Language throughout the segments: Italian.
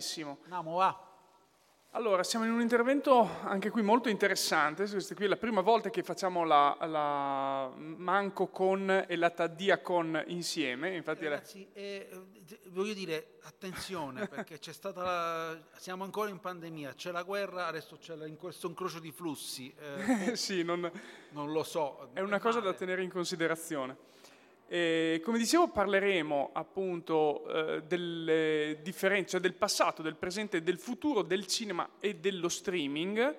Benissimo. Andiamo, va. Allora, siamo in un intervento anche qui molto interessante. Questa qui è la prima volta che facciamo la, la Manco con e la Taddia con insieme. Infatti, Ragazzi, eh, eh, voglio dire, attenzione, perché c'è stata la- siamo ancora in pandemia, c'è la guerra, adesso c'è la- in questo incrocio di flussi. eh, sì, non, non lo so. è una cosa da male. tenere in considerazione. E, come dicevo, parleremo appunto eh, delle differenze, cioè del passato, del presente del futuro del cinema e dello streaming,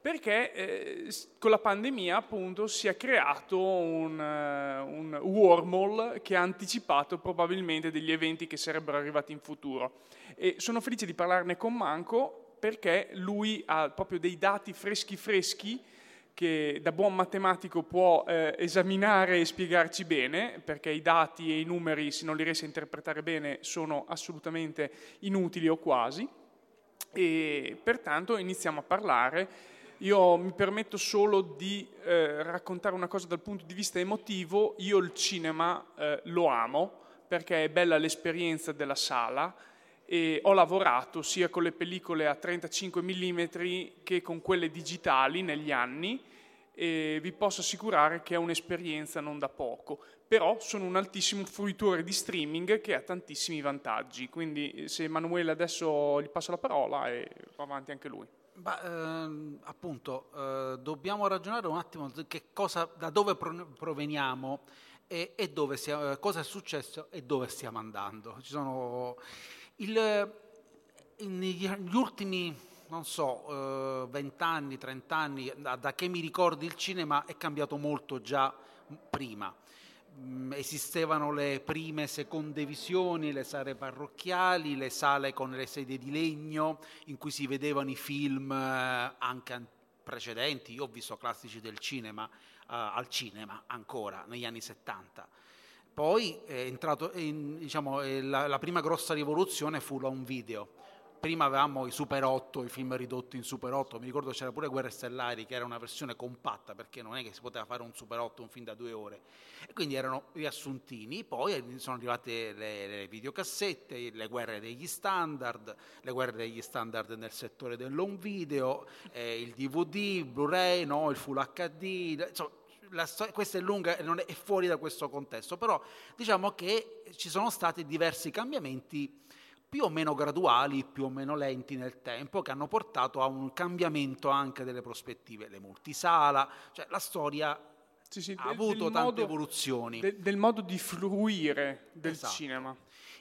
perché eh, con la pandemia appunto si è creato un, eh, un wormhole che ha anticipato probabilmente degli eventi che sarebbero arrivati in futuro. E sono felice di parlarne con Manco perché lui ha proprio dei dati freschi freschi che da buon matematico può eh, esaminare e spiegarci bene, perché i dati e i numeri, se non li riesce a interpretare bene, sono assolutamente inutili o quasi. e pertanto iniziamo a parlare. Io mi permetto solo di eh, raccontare una cosa dal punto di vista emotivo. Io il cinema eh, lo amo perché è bella l'esperienza della sala e ho lavorato sia con le pellicole a 35 mm che con quelle digitali negli anni e vi posso assicurare che è un'esperienza non da poco, però sono un altissimo fruitore di streaming che ha tantissimi vantaggi, quindi se Emanuele adesso gli passo la parola e va avanti anche lui. Bah, ehm, appunto, eh, dobbiamo ragionare un attimo cosa, da dove proveniamo e, e dove siamo, eh, cosa è successo e dove stiamo andando. Ci sono il, negli ultimi non so, vent'anni, eh, trent'anni, da, che mi ricordi il cinema è cambiato molto già prima. Mm, esistevano le prime, seconde visioni, le sale parrocchiali, le sale con le sedie di legno in cui si vedevano i film eh, anche precedenti. Io ho visto classici del cinema eh, al cinema ancora negli anni 70. Poi è entrato, in, diciamo, la, la prima grossa rivoluzione fu l'home video. Prima avevamo i Super 8, i film ridotti in Super 8, mi ricordo c'era pure Guerre Stellari che era una versione compatta perché non è che si poteva fare un Super 8, un film da due ore, e quindi erano riassuntini, poi sono arrivate le, le videocassette, le guerre degli standard, le guerre degli standard nel settore dell'home video, eh, il DVD, Blu-ray, no, il Full HD, insomma, la, questa è lunga e non è, è fuori da questo contesto, però diciamo che ci sono stati diversi cambiamenti più o meno graduali, più o meno lenti nel tempo, che hanno portato a un cambiamento anche delle prospettive, le multisala, cioè la storia sì, sì, ha del, avuto del tante modo, evoluzioni. De, del modo di fruire del esatto. cinema.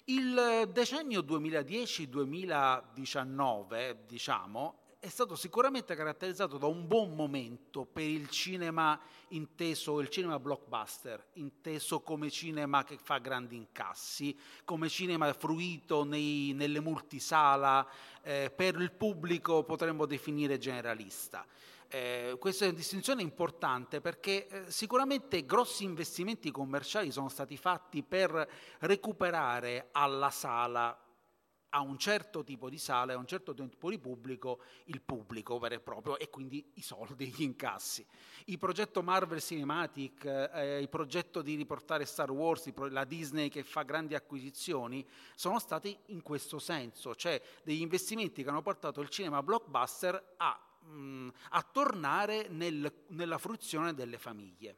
Il decennio 2010-2019, diciamo, è stato sicuramente caratterizzato da un buon momento per il cinema inteso, il cinema blockbuster, inteso come cinema che fa grandi incassi, come cinema fruito nei, nelle multisala, eh, per il pubblico potremmo definire generalista. Eh, questa distinzione è importante perché eh, sicuramente grossi investimenti commerciali sono stati fatti per recuperare alla sala a un certo tipo di sale, a un certo tipo di pubblico, il pubblico vero e proprio e quindi i soldi, gli incassi. Il progetto Marvel Cinematic, eh, il progetto di riportare Star Wars, la Disney che fa grandi acquisizioni, sono stati in questo senso, cioè degli investimenti che hanno portato il cinema blockbuster a, mh, mm, a tornare nel, nella fruizione delle famiglie.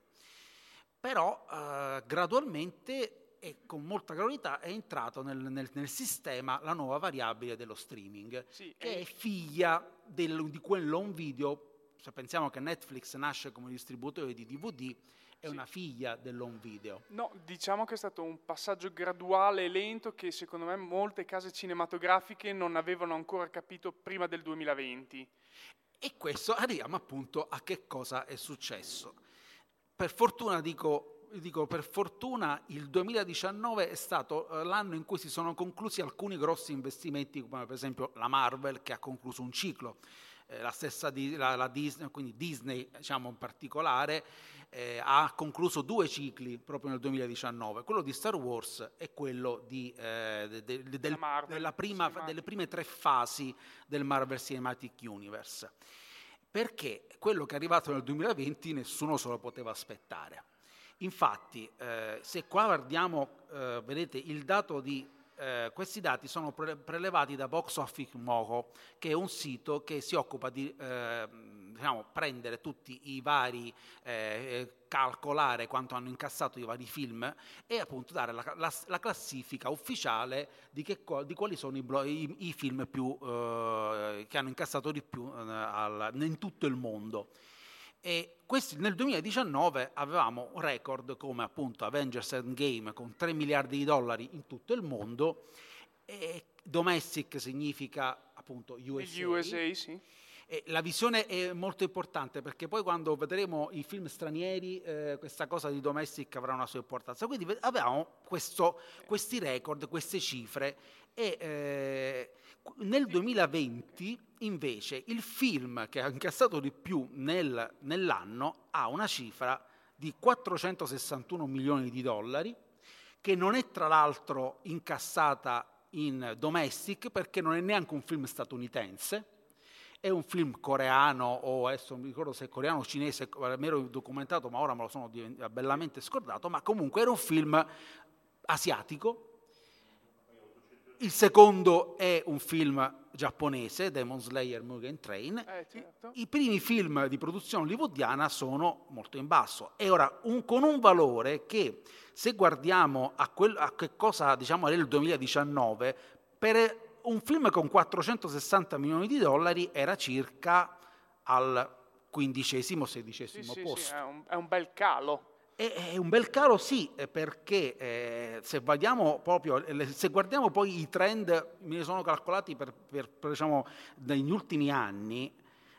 Però eh, gradualmente e con molta gravità è entrato nel, nel, nel, sistema la nuova variabile dello streaming, sì, che è figlia del, di quell'home video. Se pensiamo che Netflix nasce come distributore di DVD, è sì. una figlia dell'home video. No, diciamo che è stato un passaggio graduale e lento che secondo me molte case cinematografiche non avevano ancora capito prima del 2020. E questo arriviamo appunto a che cosa è successo. Per fortuna dico dico, per fortuna il 2019 è stato eh, l'anno in cui si sono conclusi alcuni grossi investimenti, come per esempio la Marvel che ha concluso un ciclo, eh, la stessa la, la Disney, quindi Disney diciamo in particolare, eh, ha concluso due cicli proprio nel 2019, quello di Star Wars e quello di, eh, de, de, del, Marvel, prima, delle prime tre fasi del Marvel Cinematic Universe. Perché quello che è arrivato nel 2020 nessuno se lo poteva aspettare. Infatti, eh, se qua guardiamo, eh, vedete il dato di eh, questi dati sono pre- prelevati da Box Office Moco, che è un sito che si occupa di eh, diciamo, prendere tutti i vari, eh, calcolare quanto hanno incassato i vari film e appunto dare la, la, la classifica ufficiale di, che, di quali sono i, i, i film più, eh, che hanno incassato di più al, in tutto il mondo. E questi, nel 2019 avevamo un record come appunto Avengers Endgame con 3 miliardi di dollari in tutto il mondo e domestic significa appunto USA. USA sì. La visione è molto importante perché poi quando vedremo i film stranieri eh, questa cosa di domestic avrà una sua importanza. Quindi avevamo questo, questi record, queste cifre e eh, nel 2020 invece il film che ha incassato di più nel, nell'anno ha una cifra di 461 milioni di dollari, che non è tra l'altro incassata in domestic perché non è neanche un film statunitense, è un film coreano o adesso non mi ricordo se è coreano o cinese, mi ero documentato ma ora me lo sono bellamente scordato, ma comunque era un film asiatico. Il secondo è un film giapponese, Demon Slayer Mugen Train. Eh, certo. I, I primi film di produzione hollywoodiana sono molto in basso e ora un, con un valore che se guardiamo a, quel, a che cosa diciamo nel 2019 per un film con 460 milioni di dollari era circa al quindicesimo, sedicesimo sì, posto. Sì, è, un, è un bel calo. È un bel calo sì, eh, perché eh, se, proprio, eh, se, guardiamo poi i trend, me ne sono calcolati per, per, per, diciamo, negli ultimi anni,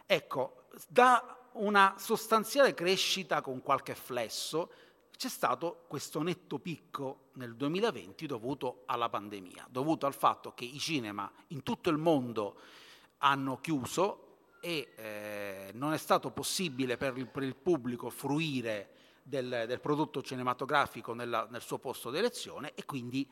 ecco, da una sostanziale crescita con qualche flesso, c'è stato questo netto picco nel 2020 dovuto alla pandemia, dovuto al fatto che i cinema in tutto il mondo hanno chiuso e eh, non è stato possibile per il, per il pubblico fruire del, del, prodotto cinematografico nella, nel suo posto di elezione e quindi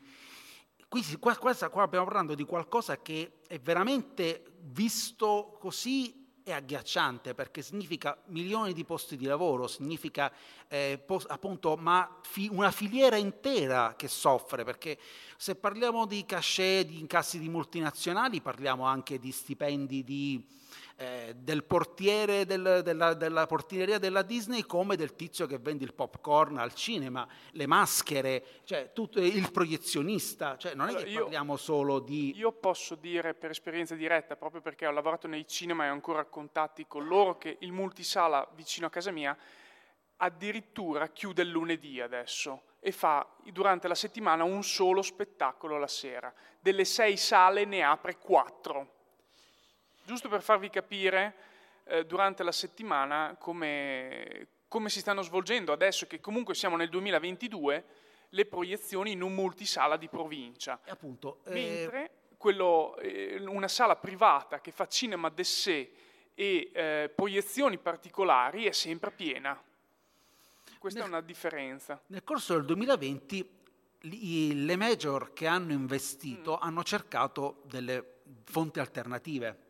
qui, qua, qua, qua stiamo parlando di qualcosa che è veramente visto così è agghiacciante perché significa milioni di posti di lavoro, significa eh, post, appunto ma fi, una filiera intera che soffre, perché se parliamo di cachet, di incassi di multinazionali, parliamo anche di stipendi di eh, del portiere del, della, della, portineria della Disney come del tizio che vende il popcorn al cinema, le maschere, cioè tutto, il proiezionista, cioè non è che io, parliamo solo di... Io posso dire per esperienza diretta, proprio perché ho lavorato nei cinema e ho ancora contatti con loro, che il multisala vicino a casa mia addirittura chiude il lunedì adesso e fa durante la settimana un solo spettacolo la sera. Delle sei sale ne apre quattro giusto per farvi capire eh, durante la settimana come, come si stanno svolgendo adesso che comunque siamo nel 2022 le proiezioni in un multisala di provincia. Appunto, eh... Mentre quello, eh, una sala privata che fa cinema d'essè e eh, proiezioni particolari è sempre piena. Questa nel, è una differenza. Nel corso del 2020 le major che hanno investito mm. hanno cercato delle fonti alternative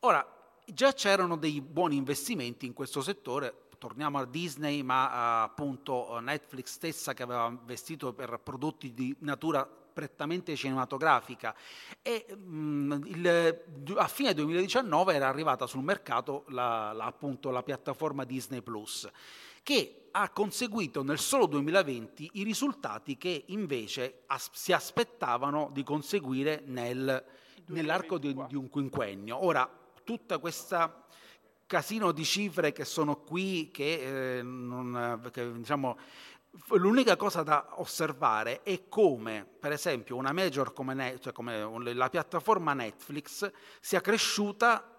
Ora, già c'erano dei buoni investimenti in questo settore, torniamo a Disney, ma a, appunto Netflix stessa che aveva investito per prodotti di natura prettamente cinematografica e mh, il, a fine 2019 era arrivata sul mercato la, la, appunto, la piattaforma Disney Plus che ha conseguito nel solo 2020 i risultati che invece as- si aspettavano di conseguire nel, nell'arco di, di un quinquennio. Ora, tutta questa casino di cifre che sono qui, che, eh, non, che diciamo, l'unica cosa da osservare è come, per esempio, una major come, cioè come la piattaforma Netflix sia cresciuta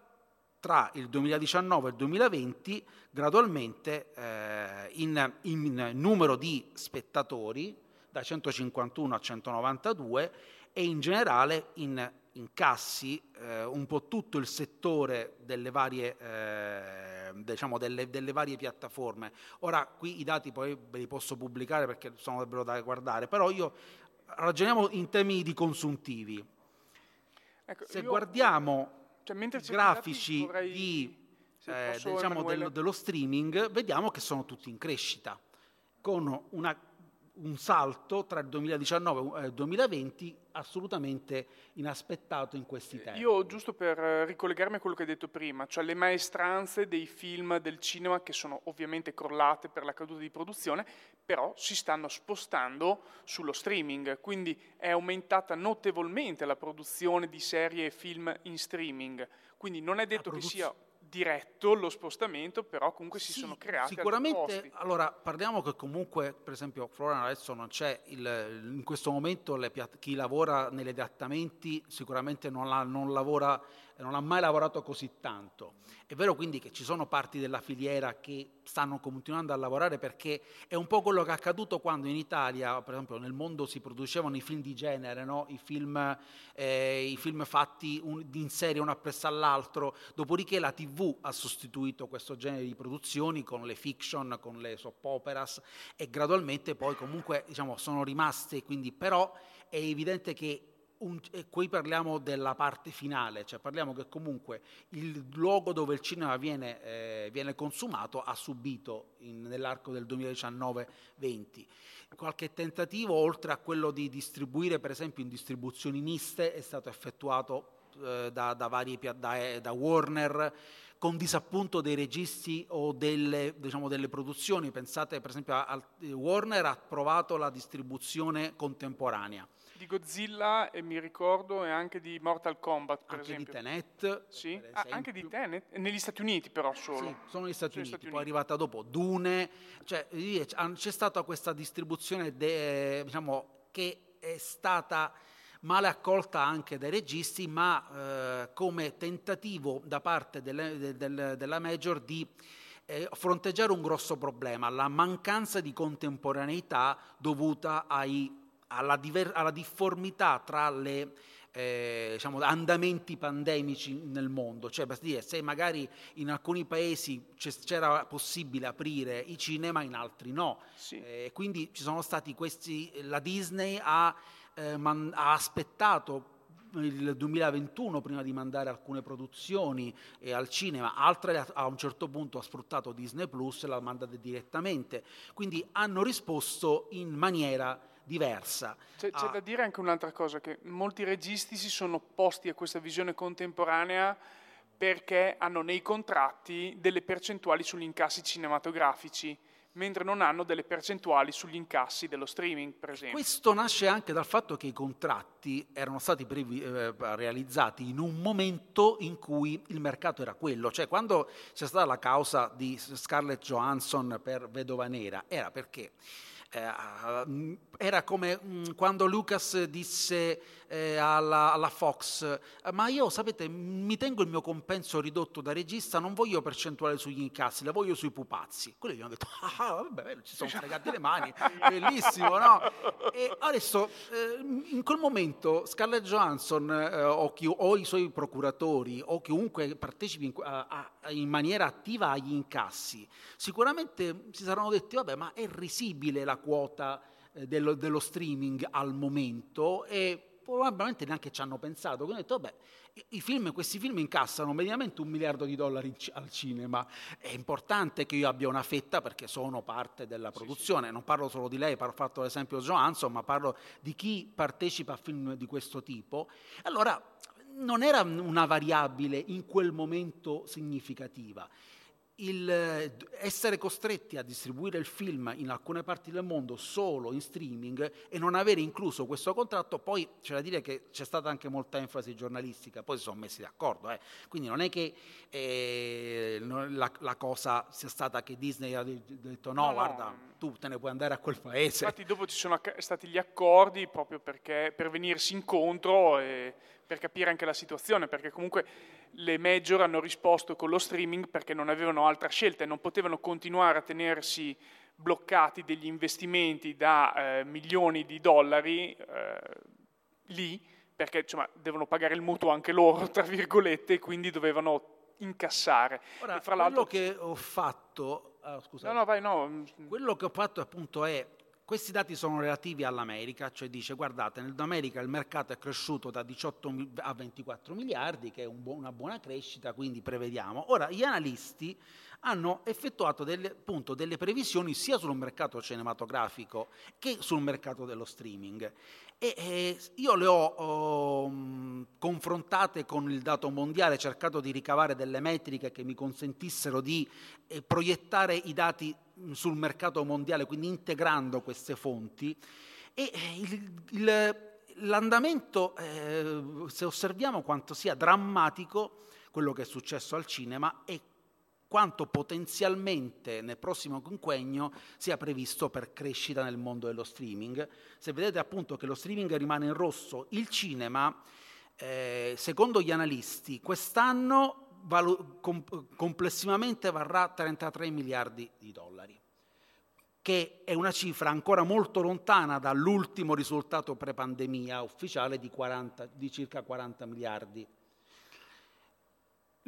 tra il 2019 e il 2020 gradualmente eh, in, in numero di spettatori da 151 a 192 e in generale in incassi eh, un po' tutto il settore delle varie, eh, diciamo delle, delle, varie piattaforme. Ora qui i dati poi ve li posso pubblicare perché sono da guardare, però io ragioniamo in termini di consuntivi. Ecco, Se io, guardiamo cioè, i grafici vorrei, di, eh, diciamo del, dello streaming, vediamo che sono tutti in crescita, con una un salto tra il 2019 e il 2020 assolutamente inaspettato in questi tempi. Io, giusto per ricollegarmi a quello che hai detto prima, cioè le maestranze dei film del cinema che sono ovviamente crollate per la caduta di produzione, però si stanno spostando sullo streaming, quindi è aumentata notevolmente la produzione di serie e film in streaming, quindi non è detto produz- che sia diretto lo spostamento, però comunque si sì, sono creati Sicuramente, allora parliamo che comunque, per esempio, Florian adesso non c'è, il, in questo momento le, chi lavora negli adattamenti sicuramente non, la, non lavora non ha mai lavorato così tanto. È vero quindi che ci sono parti della filiera che stanno continuando a lavorare perché è un po' quello che è accaduto quando in Italia, per esempio nel mondo si producevano i film di genere, no? I, film, eh, i, film, fatti un, in serie uno appresso all'altro, dopodiché la TV ha sostituito questo genere di produzioni con le fiction, con le soap operas e gradualmente poi comunque diciamo, sono rimaste, quindi però è evidente che un, e qui parliamo della parte finale, cioè parliamo che comunque il luogo dove il cinema viene, eh, viene consumato ha subito in, nell'arco del 2019-20 qualche tentativo, oltre a quello di distribuire per esempio in distribuzioni miste, è stato effettuato eh, da, da, vari, da, eh, da Warner con disappunto dei registi o delle, diciamo, delle, produzioni. Pensate per esempio a, a Warner ha provato la distribuzione contemporanea di Godzilla e mi ricordo e anche di Mortal Kombat per anche esempio. di Tenet sì? ah, anche di Tenet negli Stati Uniti però solo sì, sono negli Stati, sono Uniti, Stati poi è arrivata dopo Dune cioè c'è stata questa distribuzione de, diciamo, che è stata male accolta anche dai registi ma eh, come tentativo da parte delle, del, della Major di eh, fronteggiare un grosso problema, la mancanza di contemporaneità dovuta ai alla, diver- alla difformità tra le eh, diciamo, andamenti pandemici nel mondo, cioè dire, se magari in alcuni paesi c'era possibile aprire i cinema, in altri no. Sì. Eh, quindi ci sono stati questi, la Disney ha, eh, man, ha aspettato il 2021 prima di mandare alcune produzioni eh, al cinema, altre a un certo punto ha sfruttato Disney Plus e l'ha mandata direttamente, quindi hanno risposto in maniera diversa. C'è, c'è ah. da dire anche un'altra cosa, che molti registi si sono opposti a questa visione contemporanea perché hanno nei contratti delle percentuali sugli incassi cinematografici mentre non hanno delle percentuali sugli incassi dello streaming, per esempio. Questo nasce anche dal fatto che i contratti erano stati previ, eh, realizzati in un momento in cui il mercato era quello, cioè quando c'è stata la causa di Scarlett Johansson per Vedova Nera, era perché eh, era come mh, mm, quando Lucas disse eh, alla, alla, Fox, ma io sapete mi tengo il mio compenso ridotto da regista, non voglio percentuale sugli incassi, la voglio sui pupazzi. Quelli gli hanno detto, ah vabbè, ci sono fregati le mani, bellissimo, no? E adesso, eh, in quel momento Scarlett Johansson eh, o, chi, o, i suoi procuratori o chiunque partecipi in, a, a, in maniera attiva agli incassi, sicuramente si saranno detti, vabbè, ma è risibile la quota eh, dello, dello, streaming al momento e probabilmente neanche ci hanno pensato. Quindi hanno detto, vabbè, i film, questi film incassano mediamente un miliardo di dollari al cinema. È importante che io abbia una fetta perché sono parte della produzione. Sì, sì. Non parlo solo di lei, ho fatto l'esempio Johansson, ma parlo di chi partecipa a film di questo tipo. Allora, non era una variabile in quel momento significativa il, eh, essere costretti a distribuire il film in alcune parti del mondo solo in streaming e non avere incluso questo contratto, poi c'è da dire che c'è stata anche molta enfasi giornalistica, poi si sono messi d'accordo, eh. quindi non è che eh, la, la, cosa sia stata che Disney ha detto no, no guarda, no. tu te ne puoi andare a quel paese. Infatti dopo ci sono stati gli accordi proprio perché, per venirsi incontro e per capire anche la situazione, perché comunque le major hanno risposto con lo streaming perché non avevano altra scelta e non potevano continuare a tenersi bloccati degli investimenti da eh, milioni di dollari eh, lì, perché insomma, devono pagare il mutuo anche loro, tra virgolette, e quindi dovevano incassare. Ora, e fra quello che ho fatto... Oh, no, no, vai, no. Quello che ho fatto appunto è questi dati sono relativi all'America, cioè dice guardate, nell'America il mercato è cresciuto da 18 a 24 miliardi, che è un bu- una buona crescita, quindi prevediamo. Ora, gli analisti hanno effettuato delle, appunto, delle previsioni sia sul mercato cinematografico che sul mercato dello streaming. E, eh, io le ho oh, confrontate con il dato mondiale, cercato di ricavare delle metriche che mi consentissero di eh, proiettare i dati sul mercato mondiale, quindi integrando queste fonti. E eh, il, il, l'andamento, eh, se osserviamo quanto sia drammatico quello che è successo al cinema e quanto potenzialmente nel prossimo quinquennio sia previsto per crescita nel mondo dello streaming. Se vedete appunto che lo streaming rimane in rosso, il cinema, eh, secondo gli analisti, quest'anno valu- com- complessivamente varrà 33 miliardi di dollari che è una cifra ancora molto lontana dall'ultimo risultato pre-pandemia ufficiale di, 40, di circa 40 miliardi.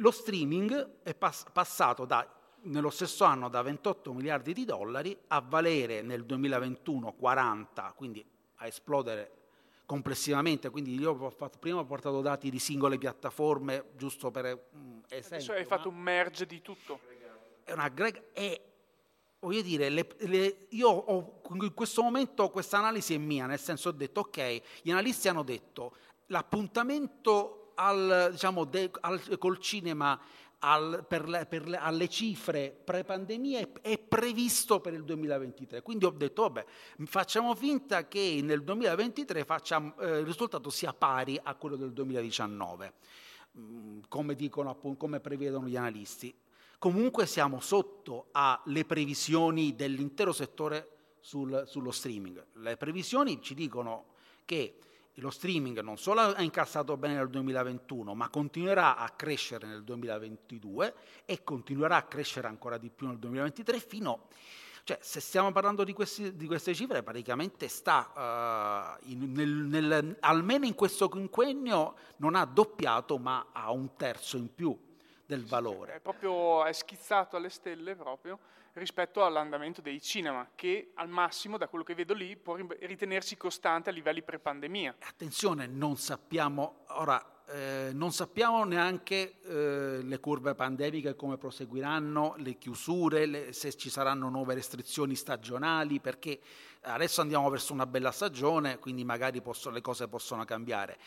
Lo streaming è pass- passato da, nello stesso anno da 28 miliardi di dollari a valere nel 2021 40, quindi a esplodere complessivamente, quindi io ho fatto, prima ho portato dati di singole piattaforme, giusto per um, esempio. Adesso hai fatto un merge di tutto. È una grega e voglio dire, le, le, io ho, in questo momento questa analisi è mia, nel senso ho detto ok, gli analisti hanno detto l'appuntamento al, diciamo, de, al, col cinema al, per le, per le, alle cifre pre-pandemia è, è, previsto per il 2023. Quindi ho detto, vabbè, facciamo finta che nel 2023 facciamo, eh, il risultato sia pari a quello del 2019, mm, come, dicono, come prevedono gli analisti. Comunque siamo sotto alle previsioni dell'intero settore sul, sullo streaming. Le previsioni ci dicono che lo streaming non solo ha incassato bene nel 2021, ma continuerà a crescere nel 2022 e continuerà a crescere ancora di più nel 2023 fino cioè, se stiamo parlando di, questi, di queste cifre, praticamente sta uh, in, nel, nel, almeno in questo quinquennio non ha doppiato, ma ha un terzo in più del valore. È proprio è schizzato alle stelle proprio rispetto all'andamento dei cinema, che al massimo, da quello che vedo lì, può ritenersi costante a livelli pre-pandemia. Attenzione, non sappiamo, ora, eh, non sappiamo neanche eh, le curve pandemiche come proseguiranno, le chiusure, le, se ci saranno nuove restrizioni stagionali, perché adesso andiamo verso una bella stagione, quindi magari possono, le cose possono cambiare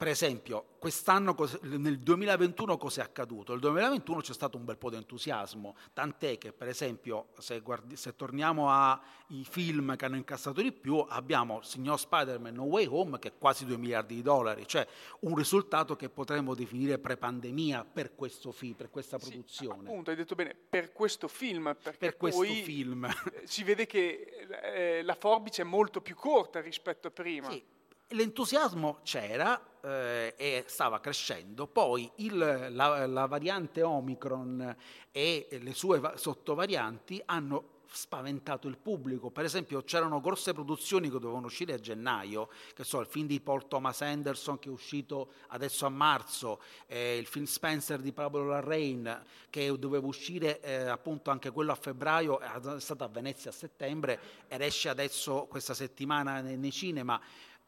per esempio, quest'anno, nel 2021 cosa è accaduto? Nel 2021 c'è stato un bel po' di entusiasmo, tant'è che per esempio se, guardi, se torniamo ai film che hanno incassato di più, abbiamo signor Spider-Man No Way Home che è quasi 2 miliardi di dollari, cioè un risultato che potremmo definire pre-pandemia per, questo film, per questa produzione. Sì, appunto, hai detto bene, per questo film, per questo film. si vede che eh, la forbice è molto più corta rispetto a prima. Sì L'entusiasmo c'era eh, e stava crescendo, poi il, la, la, variante Omicron e le sue sottovarianti hanno spaventato il pubblico. Per esempio c'erano grosse produzioni che dovevano uscire a gennaio, che so, il film di Paul Thomas Anderson che è uscito adesso a marzo, eh, il film Spencer di Pablo Larrain che doveva uscire eh, appunto anche quello a febbraio, è stato a Venezia a settembre ed esce adesso questa settimana nei, nei cinema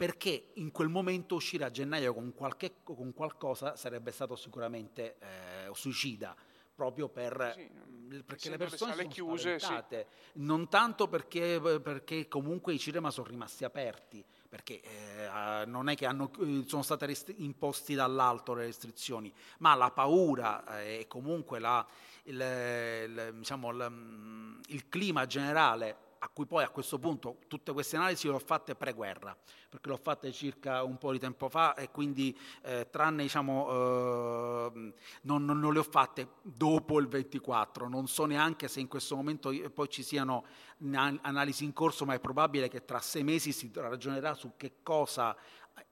perché in quel momento uscire a gennaio con, qualche, con qualcosa sarebbe stato sicuramente eh, suicida proprio per, sì, mm, perché le persone sono chiuse, sì. non tanto perché, perché, comunque i cinema sono rimasti aperti, perché eh, non è che hanno, eh, sono state rest- imposti dall'alto le restrizioni, ma la paura eh, e comunque la, il, il, diciamo, il, mm, il clima generale a cui poi a questo punto tutte queste analisi le ho fatte pre-guerra, perché le ho fatte circa un po' di tempo fa e quindi eh, tranne diciamo eh, non, non, non, le ho fatte dopo il 24, non so neanche se in questo momento poi ci siano analisi in corso, ma è probabile che tra sei mesi si ragionerà su che cosa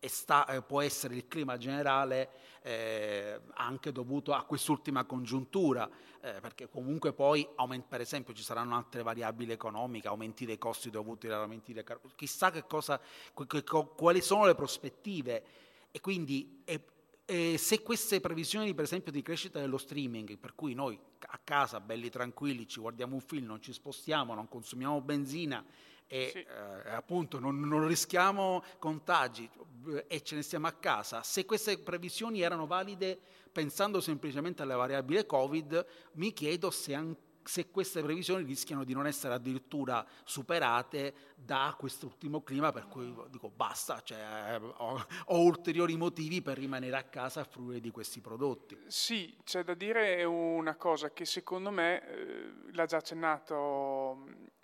sta, eh, può essere il clima generale eh, anche dovuto a quest'ultima congiuntura, eh, perché comunque poi, aumenta, per esempio, ci saranno altre variabili economiche, aumenti dei costi dovuti agli aumenti dei carboni, chissà che cosa, che, quali sono le prospettive. E quindi e, e se queste previsioni, per esempio, di crescita dello streaming, per cui noi a casa, belli tranquilli, ci guardiamo un film, non ci spostiamo, non consumiamo benzina, e sì. eh, appunto non, non, rischiamo contagi e ce ne stiamo a casa. Se queste previsioni erano valide pensando semplicemente alle variabili Covid, mi chiedo se, an- se queste previsioni rischiano di non essere addirittura superate da quest'ultimo clima per cui dico basta, cioè, ho, ho, ulteriori motivi per rimanere a casa a fruire di questi prodotti. Sì, c'è da dire una cosa che secondo me, eh, l'ha già accennato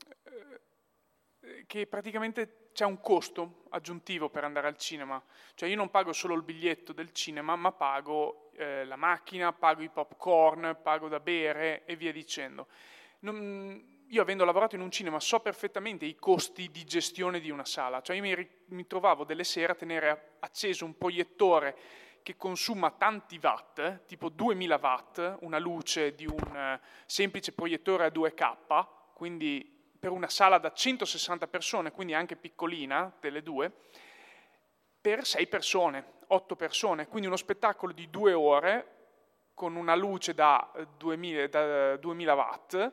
che praticamente c'è un costo aggiuntivo per andare al cinema. Cioè io non pago solo il biglietto del cinema, ma pago eh, la macchina, pago i popcorn, pago da bere e via dicendo. Non, io avendo lavorato in un cinema so perfettamente i costi di gestione di una sala. Cioè io mi, mi trovavo delle sere a tenere acceso un proiettore che consuma tanti watt, tipo 2000 watt, una luce di un eh, semplice proiettore a 2K, quindi per una sala da 160 persone, quindi anche piccolina, delle due, per 6 persone, 8 persone, quindi uno spettacolo di due ore con una luce da 2000, da 2000 watt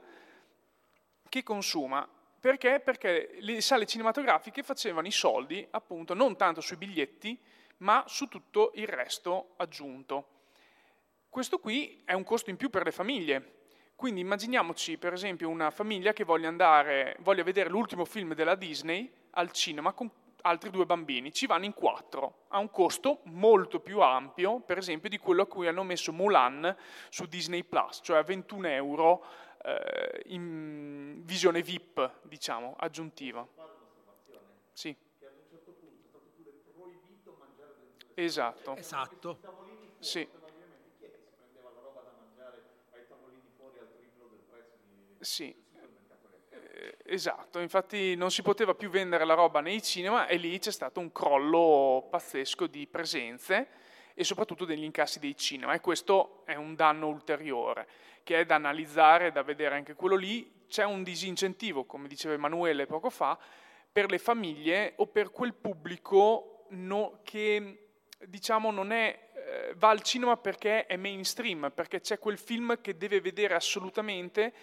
che consuma Perché? Perché le sale cinematografiche facevano i soldi appunto non tanto sui biglietti, ma su tutto il resto aggiunto. Questo qui è un costo in più per le famiglie. Quindi immaginiamoci per esempio una famiglia che voglia andare, voglia vedere l'ultimo film della Disney al cinema con altri due bambini, ci vanno in quattro, a un costo molto più ampio, per esempio, di quello a cui hanno messo Mulan su Disney Plus, cioè a 21 euro eh, in visione VIP, diciamo, aggiuntiva. Sì. Esatto. Esatto. Sì. Sì, eh, esatto, infatti non si poteva più vendere la roba nei cinema e lì c'è stato un crollo pazzesco di presenze e soprattutto degli incassi dei cinema e questo è un danno ulteriore che è da analizzare, da vedere anche quello lì. C'è un disincentivo, come diceva Emanuele poco fa, per le famiglie o per quel pubblico no, che diciamo non è, eh, va al cinema perché è mainstream, perché c'è quel film che deve vedere assolutamente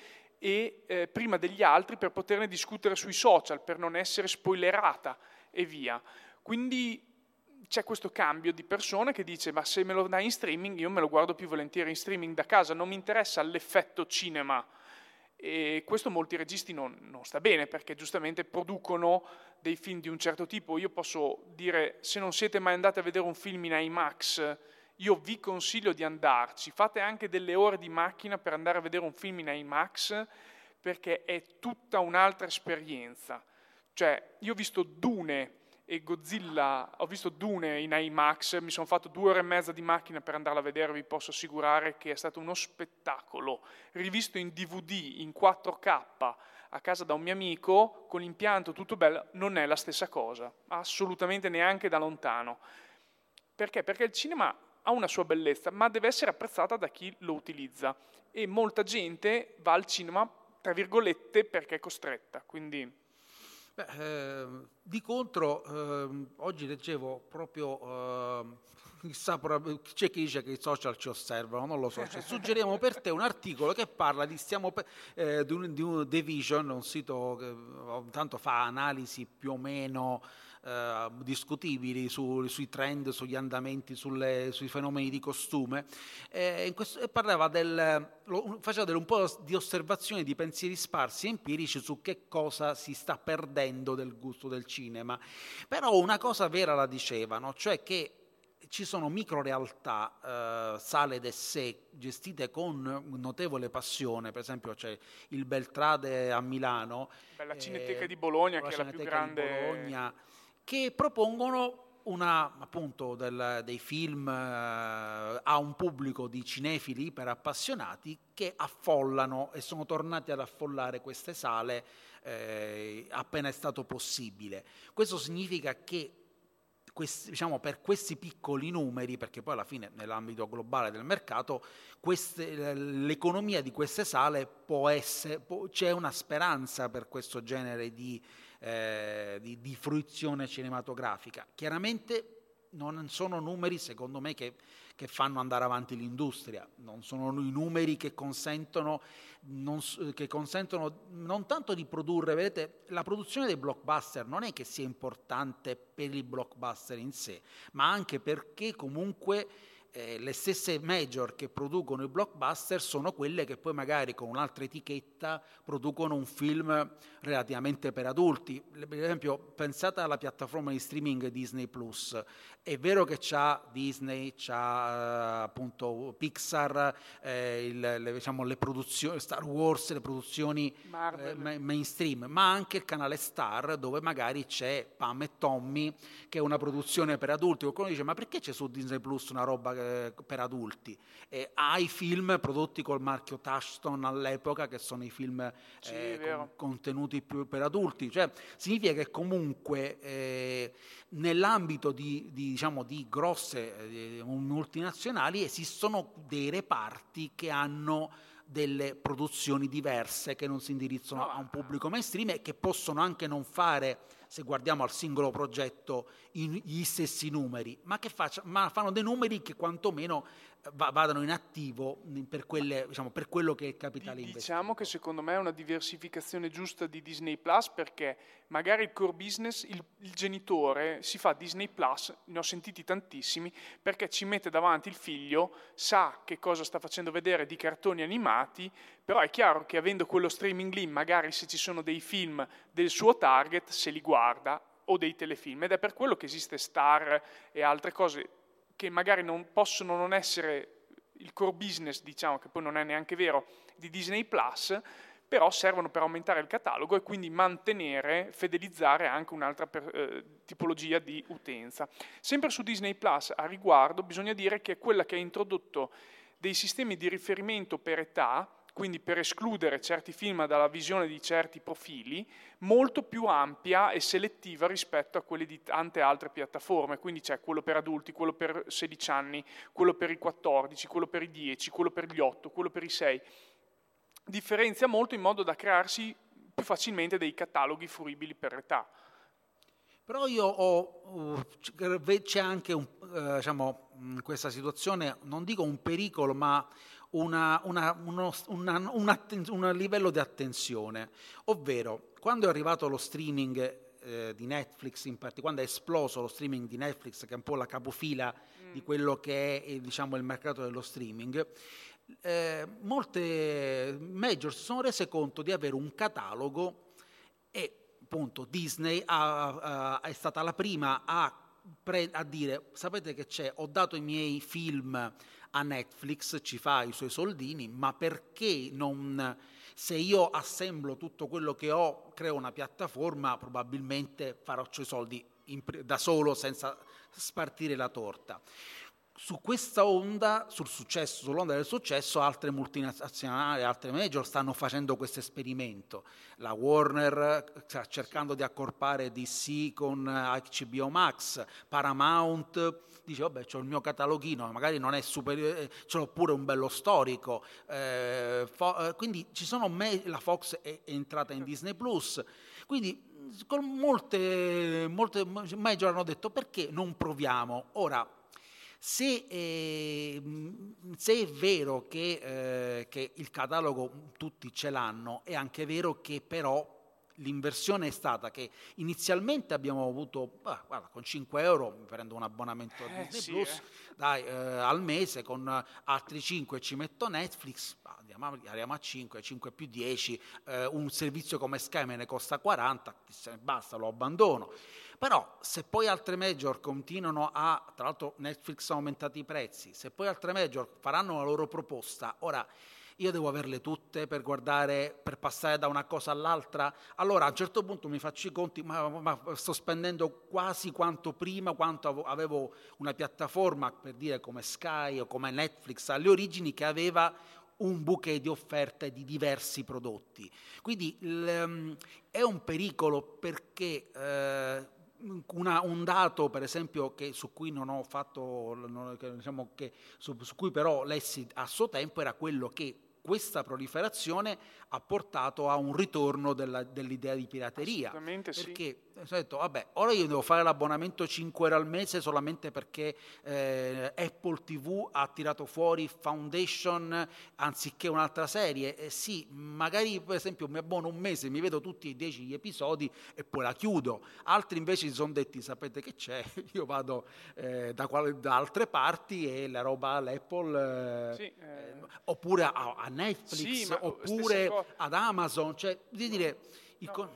e eh, prima degli altri per poterne discutere sui social, per non essere spoilerata e via. Quindi c'è questo cambio di persone che dice ma se me lo dai in streaming io me lo guardo più volentieri in streaming da casa, non mi interessa l'effetto cinema. E questo molti registi non, non sta bene perché giustamente producono dei film di un certo tipo. Io posso dire se non siete mai andati a vedere un film in IMAX, io vi consiglio di andarci, fate anche delle ore di macchina per andare a vedere un film in IMAX perché è tutta un'altra esperienza. Cioè, io ho visto Dune e Godzilla, ho visto Dune in IMAX, mi sono fatto due ore e mezza di macchina per andarla a vedere, vi posso assicurare che è stato uno spettacolo. Rivisto in DVD, in 4K, a casa da un mio amico, con l'impianto tutto bello, non è la stessa cosa, assolutamente neanche da lontano. Perché? Perché il cinema ha una sua bellezza, ma deve essere apprezzata da chi lo utilizza. E molta gente va al cinema, tra virgolette, perché è costretta. Quindi Beh, eh, di contro, eh, oggi leggevo proprio, eh, chissà, c'è chi dice che i social ci osservano, non lo so, cioè, suggeriamo per te un articolo che parla di, stiamo, eh, di, un, di un The un sito che ogni tanto fa analisi più o meno eh, discutibili su, sui trend, sugli andamenti, sulle, sui fenomeni di costume, e, questo, e parlava del, lo, faceva del, un po' di osservazioni, di pensieri sparsi e empirici su che cosa si sta perdendo del gusto del cinema. Però una cosa vera la dicevano, cioè che ci sono micro realtà, eh, sale d'essè, gestite con notevole passione, per esempio c'è il Beltrade a Milano. la Cineteca eh, di Bologna, che è la più grande... Che propongono una, appunto, del, dei film eh, a un pubblico di cinefili iperappassionati che affollano e sono tornati ad affollare queste sale eh, appena è stato possibile. Questo significa che questi, diciamo, per questi piccoli numeri, perché poi alla fine nell'ambito globale del mercato, queste, l'economia di queste sale può essere, può, c'è una speranza per questo genere di eh, di, di fruizione cinematografica. Chiaramente non sono numeri, secondo me, che, che, fanno andare avanti l'industria, non sono i numeri che consentono, non, che consentono, non, tanto di produrre, vedete, la produzione dei blockbuster non è che sia importante per il blockbuster in sé, ma anche perché comunque eh, le stesse major che producono i blockbuster sono quelle che poi magari con un'altra etichetta producono un film relativamente per adulti. Per esempio, pensate alla piattaforma di streaming Disney Plus. È vero che c'ha Disney, c'ha eh, appunto Pixar, eh, il, le, diciamo, le produzioni, Star Wars, le produzioni eh, mainstream, ma anche il canale Star dove magari c'è Pam e Tommy che è una produzione per adulti. Qualcuno dice ma perché c'è su Disney Plus una roba eh, per adulti. Eh, hai film prodotti col marchio Touchstone all'epoca, che sono i film sì, eh, con contenuti più per adulti. Cioè, significa che comunque eh, nell'ambito di, di, diciamo, di grosse eh, multinazionali esistono dei reparti che hanno delle produzioni diverse che non si indirizzano a un pubblico mainstream e che possono anche non fare se guardiamo al singolo progetto, gli stessi numeri, ma, faccia, ma fanno dei numeri che quantomeno vadano in attivo per, quelle, diciamo, per, quello che è il capitale investito. Diciamo che secondo me è una diversificazione giusta di Disney Plus perché magari il core business, il, il, genitore si fa Disney Plus, ne ho sentiti tantissimi, perché ci mette davanti il figlio, sa che cosa sta facendo vedere di cartoni animati, però è chiaro che avendo quello streaming lì, magari se ci sono dei film del suo target, se li guarda o dei telefilm ed è per quello che esiste Star e altre cose che magari non possono non essere il core business, diciamo che poi non è neanche vero, di Disney Plus, però servono per aumentare il catalogo e quindi mantenere, fedelizzare anche un'altra per, eh, tipologia di utenza. Sempre su Disney Plus, a riguardo, bisogna dire che è quella che ha introdotto dei sistemi di riferimento per età, quindi per escludere certi film dalla visione di certi profili, molto più ampia e selettiva rispetto a quelli di tante altre piattaforme. Quindi c'è quello per adulti, quello per 16 anni, quello per i 14, quello per i 10, quello per gli 8, quello per i 6. Differenzia molto in modo da crearsi più facilmente dei cataloghi fruibili per età. Però io ho, c'è anche un, eh, diciamo, in questa situazione, non dico un pericolo, ma una, una, uno, una, un livello di attenzione, ovvero quando è arrivato lo streaming eh, di Netflix, in parte, quando è esploso lo streaming di Netflix, che è un po' la capofila mm. di quello che è diciamo, il mercato dello streaming, eh, molte major si sono rese conto di avere un catalogo e appunto Disney ha, ha, è stata la prima a, pre, a dire sapete che c'è, ho dato i miei film a Netflix, ci fa i suoi soldini, ma perché non, se io assemblo tutto quello che ho, creo una piattaforma, probabilmente farò i soldi in, da solo senza spartire la torta. Su questa onda, sul successo, sull'onda del successo, altre multinazionali, altre major stanno facendo questo esperimento. La Warner sta cercando di accorpare DC con HBO Max, Paramount dice vabbè ho il mio cataloghino, magari non è superiore, eh, ce l'ho pure un bello storico, eh, fo- eh, quindi ci sono me- la Fox è, è entrata in Disney Plus, quindi con molte, molte major hanno detto perché non proviamo? Ora, se, eh, se, è vero che, eh, che, il catalogo tutti ce l'hanno, è anche vero che però l'inversione è stata che inizialmente abbiamo avuto, bah, guarda, con 5 euro mi prendo un abbonamento a eh, Disney sì, Plus, eh. dai, eh, al mese, con altri 5 ci metto Netflix, bah, andiamo, arriviamo a 5, 5 più 10, eh, un servizio come Sky me ne costa 40, basta, lo abbandono. Però se poi altre major continuano a, tra l'altro Netflix ha aumentato i prezzi, se poi altre major faranno la loro proposta, ora io devo averle tutte per guardare, per passare da una cosa all'altra. Allora a un certo punto mi faccio i conti, ma, ma sto spendendo quasi quanto prima, quanto avevo una piattaforma, per dire come Sky o come Netflix alle origini, che aveva un bouquet di offerte di diversi prodotti. Quindi è un pericolo perché eh, una, un dato, per esempio, che, su cui non ho fatto, diciamo che, su, su cui però lessi a suo tempo, era quello che questa proliferazione ha portato a un ritorno della, dell'idea di pirateria. Assolutamente perché sì. ho detto, vabbè, ora io devo fare l'abbonamento 5 euro al mese solamente perché eh, Apple TV ha tirato fuori Foundation anziché un'altra serie. Eh, sì, magari per esempio mi abbono un mese, mi vedo tutti i 10 episodi e poi la chiudo. Altri invece si sono detti, sapete che c'è, io vado eh, da, quale, da, altre parti e la roba all'Apple, eh, sì, eh. oppure a, a Netflix, sì, oppure ad Amazon, cioè di dire... Il no. con...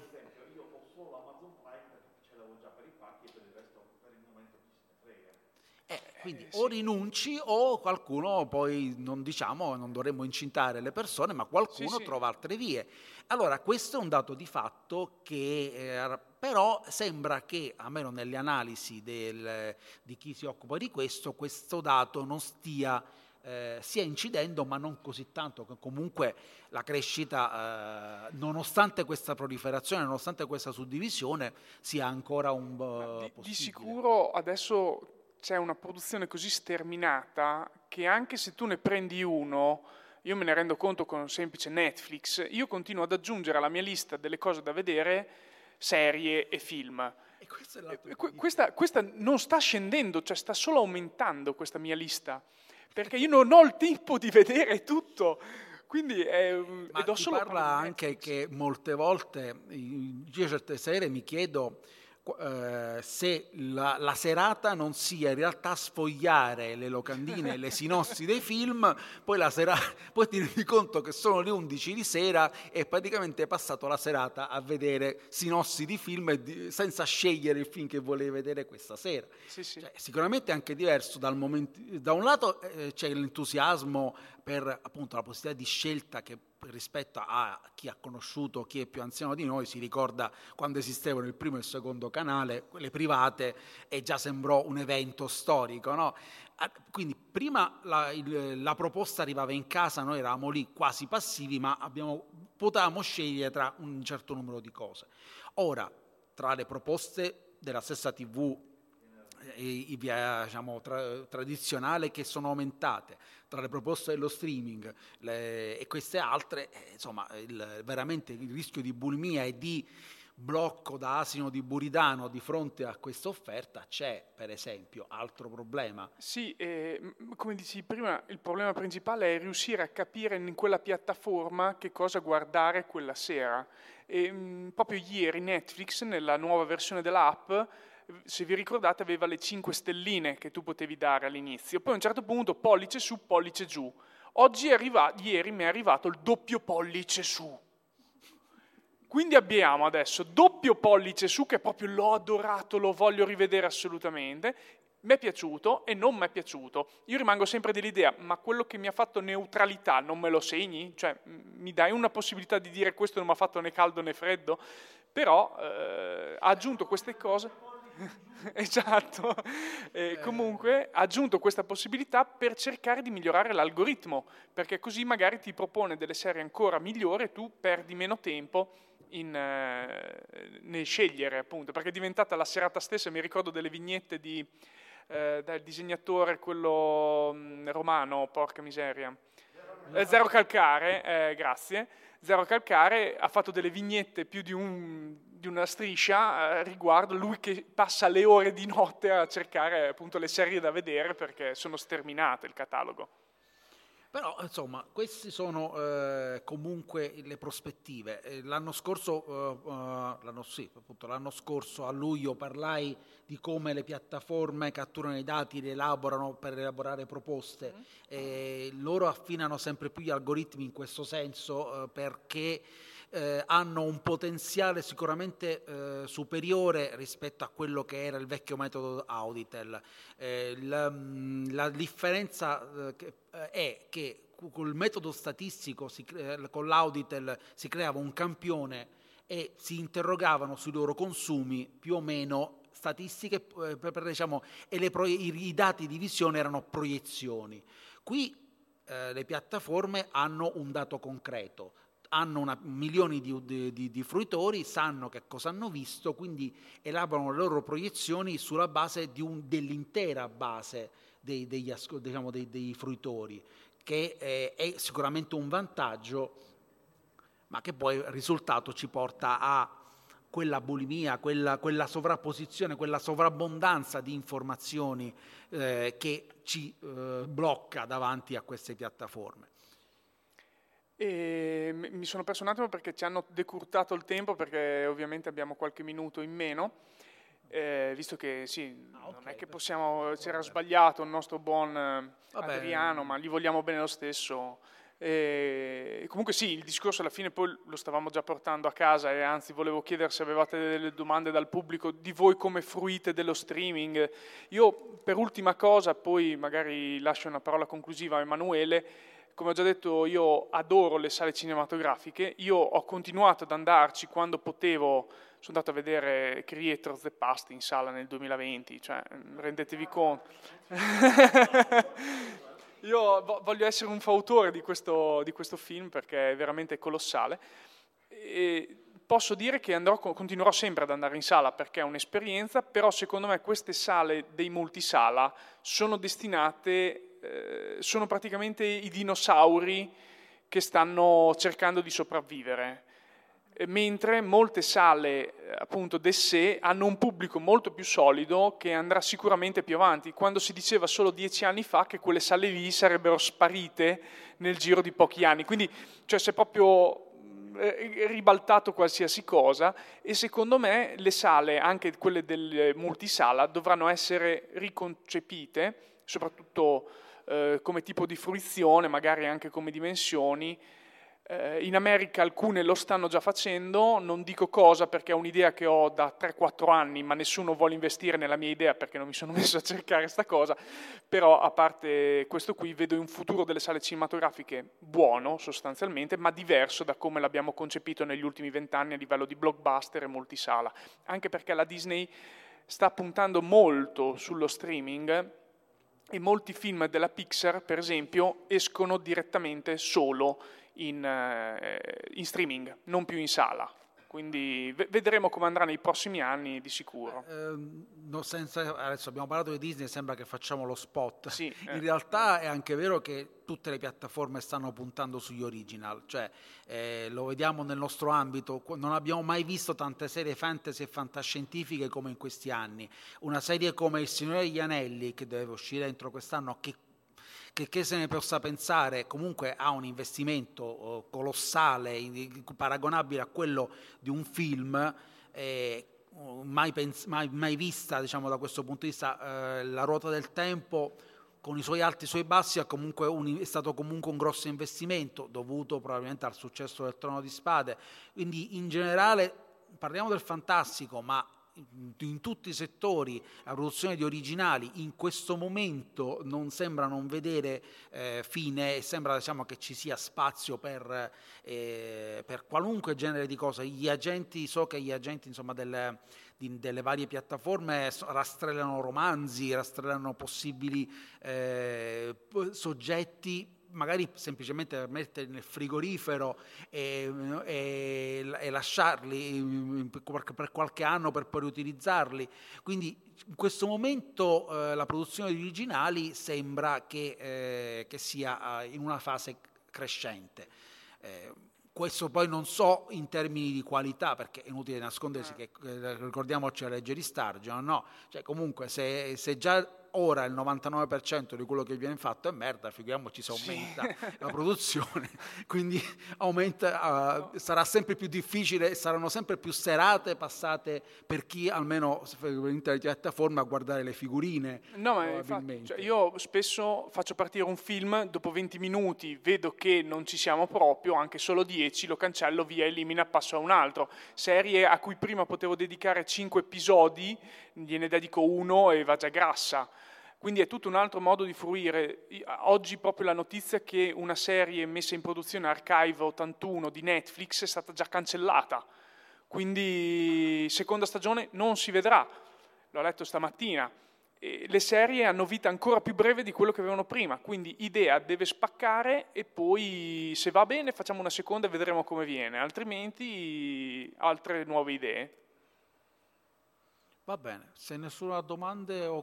Eh, quindi eh, o rinunci o qualcuno poi non diciamo, non dovremmo incintare le persone, ma qualcuno sì. trova altre vie. Allora, questo è un dato di fatto che eh, però sembra che, almeno nelle analisi del, di chi si occupa di questo, questo dato non stia eh, stia incidendo, ma non così tanto, che comunque la crescita, eh, nonostante questa proliferazione, nonostante questa suddivisione, sia ancora un uh, di, di sicuro adesso c'è una produzione così sterminata che anche se tu ne prendi uno, io me ne rendo conto con un semplice Netflix, io continuo ad aggiungere alla mia lista delle cose da vedere serie e film. E questa, questa, questa non sta scendendo, cioè sta solo aumentando questa mia lista perché io non ho il tempo di vedere tutto. Quindi è, Ma ed ho solo parla anche che molte volte, io certe sere mi chiedo eh, se la, la, serata non sia in realtà sfogliare le locandine e le sinossi dei film, poi, la sera, poi ti rendi conto che sono le 11 di sera e praticamente hai passato la serata a vedere sinossi di film di, senza scegliere il film che volevi vedere questa sera. Sì, sì. Cioè, sicuramente è anche diverso dal momento, da un lato eh, c'è l'entusiasmo per appunto la possibilità di scelta che rispetto a chi ha conosciuto, chi è più anziano di noi, si ricorda quando esistevano il primo e il secondo canale, quelle private, e già sembrò un evento storico. No? Ah, quindi prima la, il, la, proposta arrivava in casa, noi eravamo lì quasi passivi, ma abbiamo, potevamo scegliere tra un certo numero di cose. Ora, tra le proposte della stessa TV i, diciamo, tra, tradizionale che sono aumentate, tra le proposte dello streaming le, e queste altre, eh, insomma, il, veramente il rischio di bulmia e di blocco da asino di Buridano di fronte a questa offerta c'è, per esempio, altro problema. Sì, eh, come dici prima, il problema principale è riuscire a capire in quella piattaforma che cosa guardare quella sera. E, mh, proprio ieri Netflix, nella nuova versione dell'app, se vi ricordate, aveva le 5 stelline che tu potevi dare all'inizio. Poi a un certo punto pollice su, pollice giù. Oggi arriva, ieri mi è arrivato il doppio pollice su. Quindi abbiamo adesso doppio pollice su, che proprio l'ho adorato, lo voglio rivedere assolutamente. Mi è piaciuto e non mi è piaciuto. Io rimango sempre dell'idea, ma quello che mi ha fatto neutralità non me lo segni? Cioè, mi dai una possibilità di dire questo non mi ha fatto né caldo né freddo? Però eh, ha aggiunto queste cose. esatto. Eh, comunque ha aggiunto questa possibilità per cercare di migliorare l'algoritmo, perché così magari ti propone delle serie ancora migliori e tu perdi meno tempo in, eh, nel scegliere, appunto, perché è diventata la serata stessa, mi ricordo delle vignette di, eh, dal disegnatore, quello mh, mm, romano, porca miseria. Eh, Zero Calcare, eh, grazie. Zero Calcare ha fatto delle vignette più di un di una striscia eh, riguardo lui che passa le ore di notte a cercare appunto le serie da vedere perché sono sterminate il catalogo. Però insomma, queste sono eh, comunque le prospettive. Eh, l'anno scorso, uh, uh, l'anno, sì, appunto, l'anno, scorso, a luglio parlai di come le piattaforme catturano i dati, li elaborano per elaborare proposte. Mm. loro affinano sempre più gli algoritmi in questo senso perché eh, hanno un potenziale sicuramente eh, superiore rispetto a quello che era il vecchio metodo Auditel. Eh, la, mm, la, differenza eh, eh, è che col metodo statistico, si, con l'Auditel, si creava un campione e si interrogavano sui loro consumi più o meno statistiche per, per, diciamo, e pro, i, i, dati di visione erano proiezioni. Qui eh, le piattaforme hanno un dato concreto, hanno una, milioni di, di, di, fruitori, sanno che cosa hanno visto, quindi elaborano le loro proiezioni sulla base un, dell'intera base dei, degli, diciamo, dei, dei fruitori, che eh, è sicuramente un vantaggio, ma che poi il risultato ci porta a quella bulimia, quella, quella sovrapposizione, quella sovrabbondanza di informazioni eh, che ci eh, blocca davanti a queste piattaforme. E mi sono perso un attimo perché ci hanno decurtato il tempo, perché ovviamente abbiamo qualche minuto in meno, eh, visto che sì, ah, okay. non è che possiamo, c'era sbagliato il nostro buon eh, Adriano, ma gli vogliamo bene lo stesso. E comunque sì, il discorso alla fine poi lo stavamo già portando a casa e anzi volevo chiedere se avevate delle domande dal pubblico di voi come fruite dello streaming. Io per ultima cosa, poi magari lascio una parola conclusiva a Emanuele, come ho già detto, io adoro le sale cinematografiche, io ho continuato ad andarci quando potevo, sono andato a vedere Creator of the Past in sala nel 2020, cioè rendetevi conto. io voglio essere un fautore di questo, di questo film perché è veramente colossale. E posso dire che andrò, continuerò sempre ad andare in sala perché è un'esperienza, però secondo me queste sale dei multisala sono destinate eh, sono praticamente i dinosauri che stanno cercando di sopravvivere. mentre molte sale eh, appunto d'essè hanno un pubblico molto più solido che andrà sicuramente più avanti. Quando si diceva solo dieci anni fa che quelle sale lì sarebbero sparite nel giro di pochi anni, quindi cioè, si è proprio eh, ribaltato qualsiasi cosa e secondo me le sale, anche quelle del multisala, dovranno essere riconcepite, soprattutto eh, come tipo di fruizione, magari anche come dimensioni, eh, in America alcune lo stanno già facendo, non dico cosa perché è un'idea che ho da 3-4 anni, ma nessuno vuole investire nella mia idea perché non mi sono messo a cercare questa cosa, però a parte questo qui vedo un futuro delle sale cinematografiche buono sostanzialmente, ma diverso da come l'abbiamo concepito negli ultimi vent'anni a livello di blockbuster e multisala, anche perché la Disney sta puntando molto sullo streaming e molti film della Pixar, per esempio, escono direttamente solo in, eh, in streaming, non più in sala. Quindi vedremo come andrà nei prossimi anni di sicuro. Eh, no, senza, adesso abbiamo parlato di Disney, sembra che facciamo lo spot. Sì, eh. In realtà è anche vero che tutte le piattaforme stanno puntando sugli original, cioè eh, lo vediamo nel nostro ambito, non abbiamo mai visto tante serie fantasy e fantascientifiche come in questi anni. Una serie come Il Signore degli Anelli, che deve uscire entro quest'anno, che che, che se ne possa pensare, comunque ha un investimento oh, colossale, paragonabile a quello di un film. Eh, mai, pens- mai, mai, vista diciamo, da questo punto di vista eh, la ruota del tempo con i suoi alti e i suoi bassi un, è stato comunque un grosso investimento dovuto probabilmente al successo del Trono di Spade quindi in generale parliamo del fantastico ma in tutti i settori la produzione di originali in questo momento non sembra non vedere eh, fine e sembra diciamo, che ci sia spazio per, eh, per, qualunque genere di cosa. Gli agenti, so che gli agenti insomma, del, di, delle varie piattaforme rastrellano romanzi, rastrellano possibili eh, soggetti magari semplicemente per metterli nel frigorifero e, e, e lasciarli per qualche anno per poi riutilizzarli. Quindi in questo momento eh, la produzione di originali sembra che, eh, che sia eh, in una fase crescente. Eh, questo poi non so in termini di qualità, perché è inutile nascondersi che eh, ricordiamoci la legge di Stargion, no? Cioè comunque se, se già ora il 99% di quello che viene fatto è merda, figuriamoci se aumenta sì. la produzione, quindi aumenta, uh, sarà sempre più difficile, saranno sempre più serate passate per chi almeno in piattaforma a guardare le figurine. No, ma infatti, cioè io spesso faccio partire un film, dopo 20 minuti vedo che non ci siamo proprio, anche solo 10, lo cancello via, elimina, passo a un altro. Serie a cui prima potevo dedicare 5 episodi, gliene dedico uno e va già grassa. Quindi è tutto un altro modo di fruire. Oggi proprio la notizia che una serie messa in produzione Archive 81 di Netflix è stata già cancellata. Quindi seconda stagione non si vedrà. L'ho letto stamattina. E le serie hanno vita ancora più breve di quello che avevano prima, quindi idea deve spaccare e poi se va bene facciamo una seconda e vedremo come viene, altrimenti altre nuove idee. Va bene, se nessuno ha domande o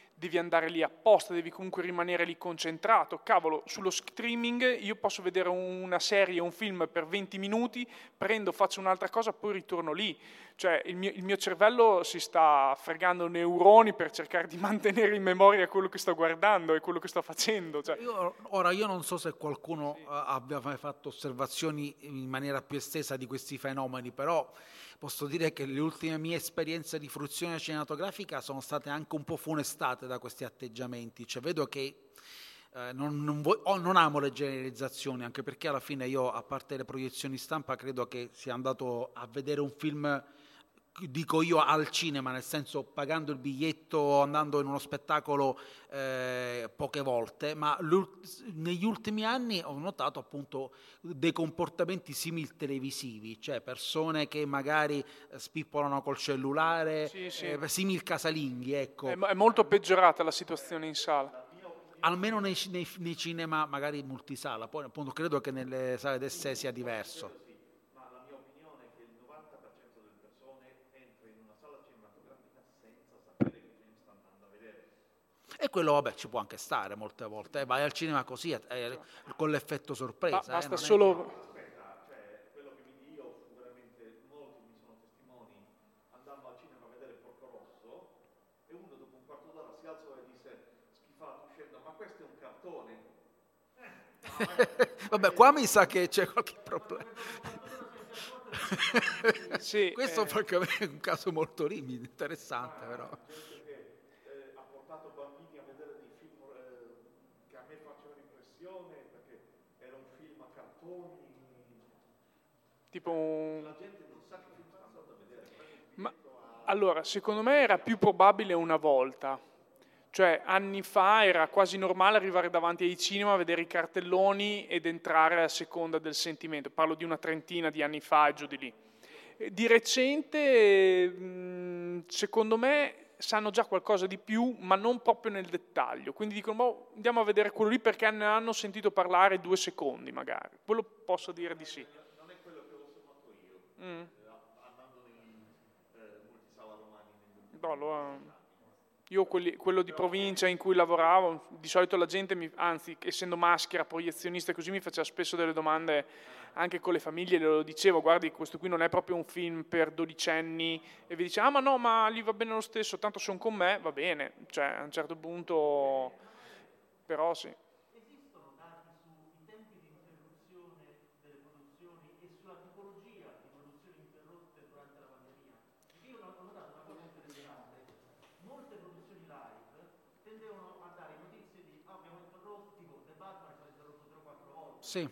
devi andare lì apposta, devi comunque rimanere lì concentrato. Cavolo, sullo streaming io posso vedere una serie, un film per 20 minuti, prendo, faccio un'altra cosa, poi ritorno lì. Cioè il mio, il mio cervello si sta fregando neuroni per cercare di mantenere in memoria quello che sto guardando e quello che sto facendo. Cioè. Io, ora, io non so se qualcuno sì. abbia mai fatto osservazioni in maniera più estesa di questi fenomeni, però posso dire che le ultime mie esperienze di fruizione cinematografica sono state anche un po' funestate da questi atteggiamenti, cioè vedo che eh, non, non, vo- oh, non, amo le generalizzazioni, anche perché alla fine io, a parte le proiezioni stampa, credo che sia andato a vedere un film dico io al cinema, nel senso pagando il biglietto, andando in uno spettacolo eh, poche volte, ma negli ultimi anni ho notato appunto dei comportamenti simili televisivi, cioè persone che magari eh, spippolano col cellulare, sì, sì. Eh, simil casalinghi. Ecco. È, è, molto peggiorata la situazione in sala. Almeno nei, nei, nei cinema magari multisala, poi appunto credo che nelle sale del sé sia diverso. E quello, vabbè, ci può anche stare molte volte. Eh, vai al cinema così, eh, con l'effetto sorpresa. Ba- basta eh, solo... Cioè, quello che mi io veramente molti mi sono testimoni, andando al cinema a vedere Porco Rosso e uno dopo un quarto d'ora si alzò e disse schifato uscendo, ma questo è un cartone. Vabbè, qua mi sa che c'è qualche problema. sì, Questo eh... è un caso molto limite, interessante però. Tipo un... Ma, allora, secondo me era più probabile una volta. Cioè, anni fa era quasi normale arrivare davanti ai cinema, vedere i cartelloni ed entrare a seconda del sentimento. Parlo di una trentina di anni fa e giù di lì. Di recente, secondo me, sanno già qualcosa di più, ma non proprio nel dettaglio. Quindi dicono, boh, andiamo a vedere quello lì perché ne hanno sentito parlare due secondi, magari. Quello posso dire di sì. Mm. eh. No, lo, io quelli, quello di provincia in cui lavoravo, di solito la gente, mi, anzi essendo maschera, proiezionista così, mi faceva spesso delle domande anche con le famiglie, lo dicevo, guardi questo qui non è proprio un film per dodicenni e vi dice ah ma no ma gli va bene lo stesso, tanto sono con me, va bene, cioè a un certo punto però sì. Sì.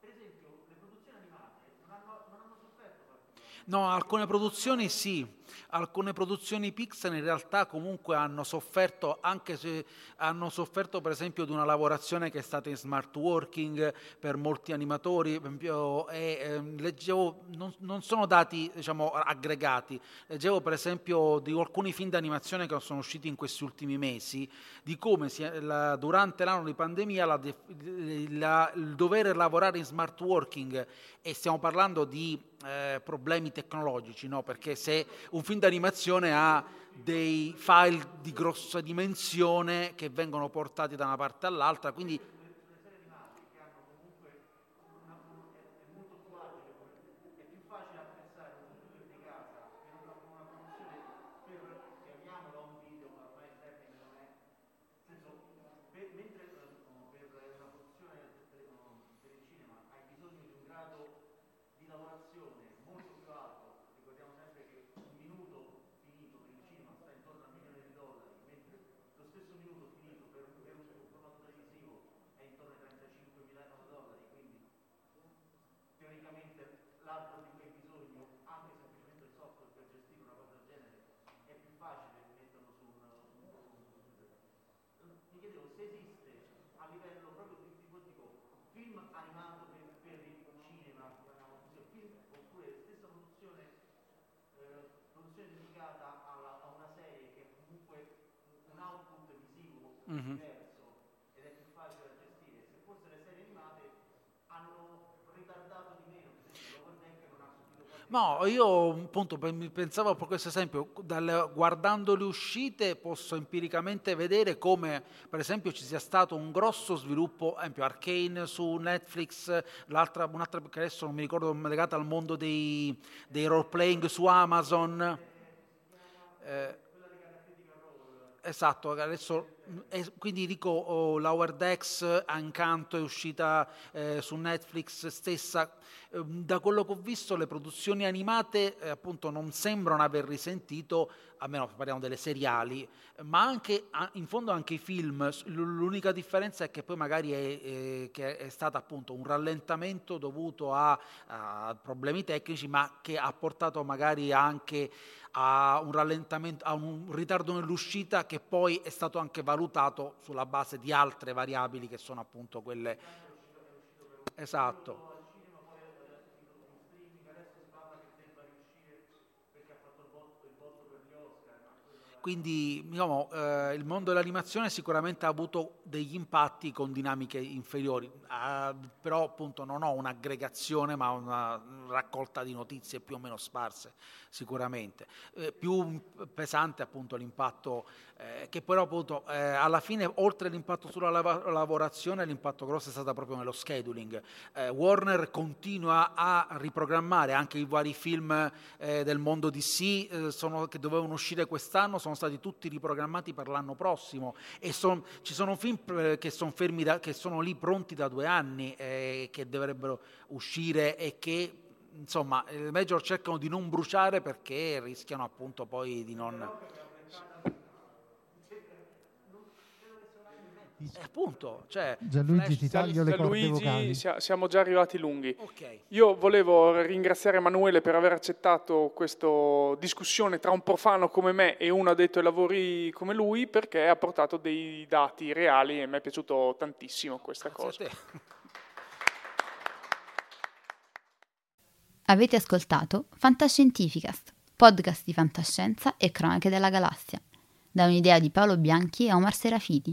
Per esempio, le produzioni animate non hanno, non hanno sofferto No, alcune produzioni sì, alcune produzioni Pixar in realtà comunque hanno sofferto, anche se hanno sofferto per esempio di una lavorazione che è stata in smart working per molti animatori, e, eh, leggevo, non, non, sono dati diciamo, aggregati, leggevo per esempio di alcuni film d'animazione che sono usciti in questi ultimi mesi, di come si, la, durante l'anno di pandemia la, la, il dover lavorare in smart working, e stiamo parlando di eh, problemi tecnologici, no? perché se un film d'animazione ha dei file di grossa dimensione che vengono portati da una parte all'altra, quindi mm-hmm. ed è più facile da gestire. Se fosse le serie animate hanno ritardato di meno, per esempio Lower non ha subito No, io appunto pensavo a questo esempio, dal, guardando le uscite posso empiricamente vedere come per esempio ci sia stato un grosso sviluppo, ad esempio Arcane su Netflix, l'altra, un'altra che adesso non mi ricordo legata al mondo dei, dei role playing su Amazon. Eh, esatto, adesso e quindi dico oh, Lower Decks, Ancanto è uscita eh, su Netflix stessa, eh, da quello che ho visto le produzioni animate eh, appunto non sembrano aver risentito, almeno parliamo delle seriali, ma anche in fondo anche i film, l'unica differenza è che poi magari è, è, che è stato appunto un rallentamento dovuto a, a problemi tecnici, ma che ha portato magari anche a un rallentamento, a un ritardo nell'uscita che poi è stato anche valutato sulla base di altre variabili che sono appunto quelle. Esatto. Quindi diciamo, eh, il mondo dell'animazione sicuramente ha avuto degli impatti con dinamiche inferiori, eh, però appunto non ho un'aggregazione ma una raccolta di notizie più o meno sparse sicuramente. Eh, più pesante appunto l'impatto eh, che però appunto eh, alla fine oltre all'impatto sulla lav- lavorazione l'impatto grosso è stato proprio nello scheduling. Eh, Warner continua a riprogrammare anche i vari film del mondo DC sono, che dovevano uscire quest'anno, sono stati tutti riprogrammati per l'anno prossimo e son, ci sono film eh, che sono fermi, da, che sono lì pronti da due anni eh, che dovrebbero uscire e che insomma i major cercano di non bruciare perché rischiano appunto poi di non appunto, cioè, Gianluigi ti taglio le corde Gianluigi, vocali. siamo già arrivati lunghi. Okay. Io volevo ringraziare Emanuele per aver accettato questa discussione tra un profano come me e un addetto ai lavori come lui perché ha portato dei dati reali e mi è piaciuto tantissimo questa Grazie cosa. Avete ascoltato Fantascientificast, podcast di fantascienza e cronache della galassia, da un'idea di Paolo Bianchi e Omar Serafiti